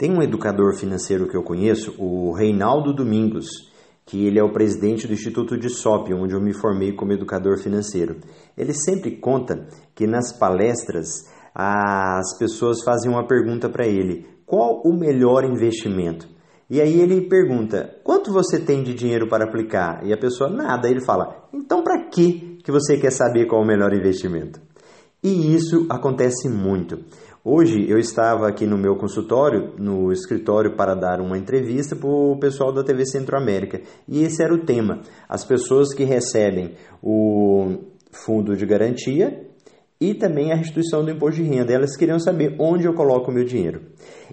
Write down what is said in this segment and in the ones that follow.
Tem um educador financeiro que eu conheço, o Reinaldo Domingos, que ele é o presidente do Instituto de SOP, onde eu me formei como educador financeiro. Ele sempre conta que nas palestras as pessoas fazem uma pergunta para ele: qual o melhor investimento? E aí ele pergunta: quanto você tem de dinheiro para aplicar? E a pessoa nada. Ele fala: então para que que você quer saber qual o melhor investimento? E isso acontece muito. Hoje eu estava aqui no meu consultório, no escritório, para dar uma entrevista para o pessoal da TV Centro-América. E esse era o tema: as pessoas que recebem o fundo de garantia e também a restituição do imposto de renda. Elas queriam saber onde eu coloco o meu dinheiro.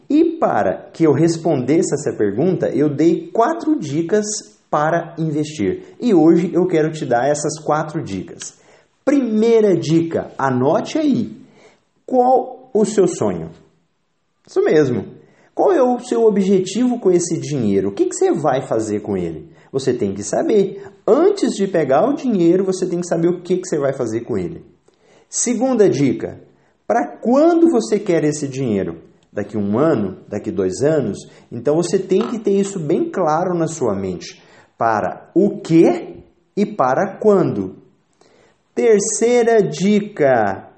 E para que eu respondesse essa pergunta, eu dei quatro dicas para investir. E hoje eu quero te dar essas quatro dicas. Primeira dica, anote aí. Qual o seu sonho. Isso mesmo. Qual é o seu objetivo com esse dinheiro? O que, que você vai fazer com ele? Você tem que saber. Antes de pegar o dinheiro, você tem que saber o que, que você vai fazer com ele. Segunda dica: para quando você quer esse dinheiro? Daqui um ano? Daqui dois anos? Então você tem que ter isso bem claro na sua mente. Para o que e para quando. Terceira dica: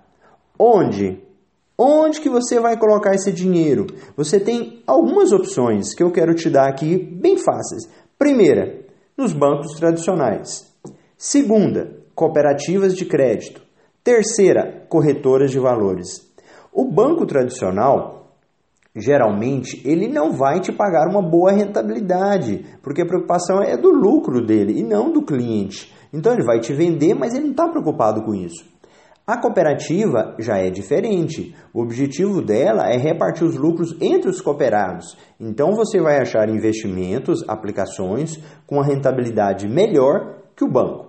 onde? Onde que você vai colocar esse dinheiro? Você tem algumas opções que eu quero te dar aqui bem fáceis. Primeira, nos bancos tradicionais. Segunda, cooperativas de crédito. Terceira, corretoras de valores. O banco tradicional, geralmente, ele não vai te pagar uma boa rentabilidade, porque a preocupação é do lucro dele e não do cliente. Então ele vai te vender, mas ele não está preocupado com isso. A cooperativa já é diferente. O objetivo dela é repartir os lucros entre os cooperados. Então você vai achar investimentos, aplicações com uma rentabilidade melhor que o banco.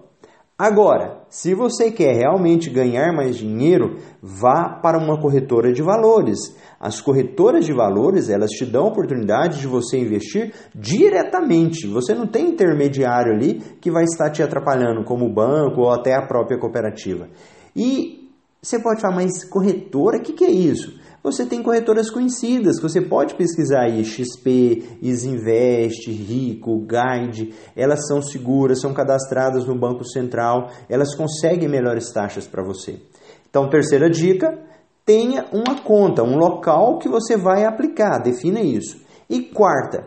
Agora, se você quer realmente ganhar mais dinheiro, vá para uma corretora de valores. As corretoras de valores, elas te dão a oportunidade de você investir diretamente. Você não tem intermediário ali que vai estar te atrapalhando, como o banco ou até a própria cooperativa. E você pode falar, mas corretora, o que, que é isso? Você tem corretoras conhecidas, você pode pesquisar aí, XP, Isinvest, Rico, Guide, elas são seguras, são cadastradas no Banco Central, elas conseguem melhores taxas para você. Então, terceira dica, tenha uma conta, um local que você vai aplicar, defina isso. E quarta,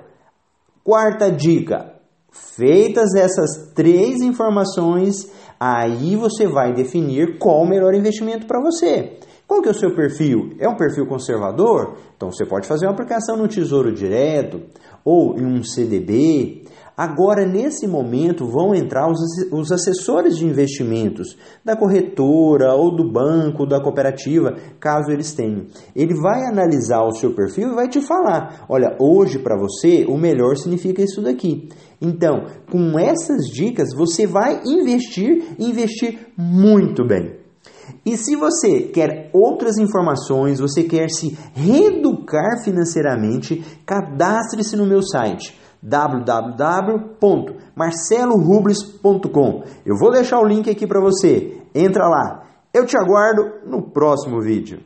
quarta dica, feitas essas três informações, Aí você vai definir qual o melhor investimento para você. Qual que é o seu perfil? É um perfil conservador? Então você pode fazer uma aplicação no Tesouro Direto ou em um CDB. Agora, nesse momento, vão entrar os, os assessores de investimentos da corretora ou do banco, da cooperativa, caso eles tenham. Ele vai analisar o seu perfil e vai te falar: olha, hoje para você o melhor significa isso daqui. Então, com essas dicas, você vai investir e investir muito bem. E se você quer outras informações, você quer se reeducar financeiramente, cadastre-se no meu site www.marcelorubles.com. Eu vou deixar o link aqui para você. Entra lá. Eu te aguardo no próximo vídeo.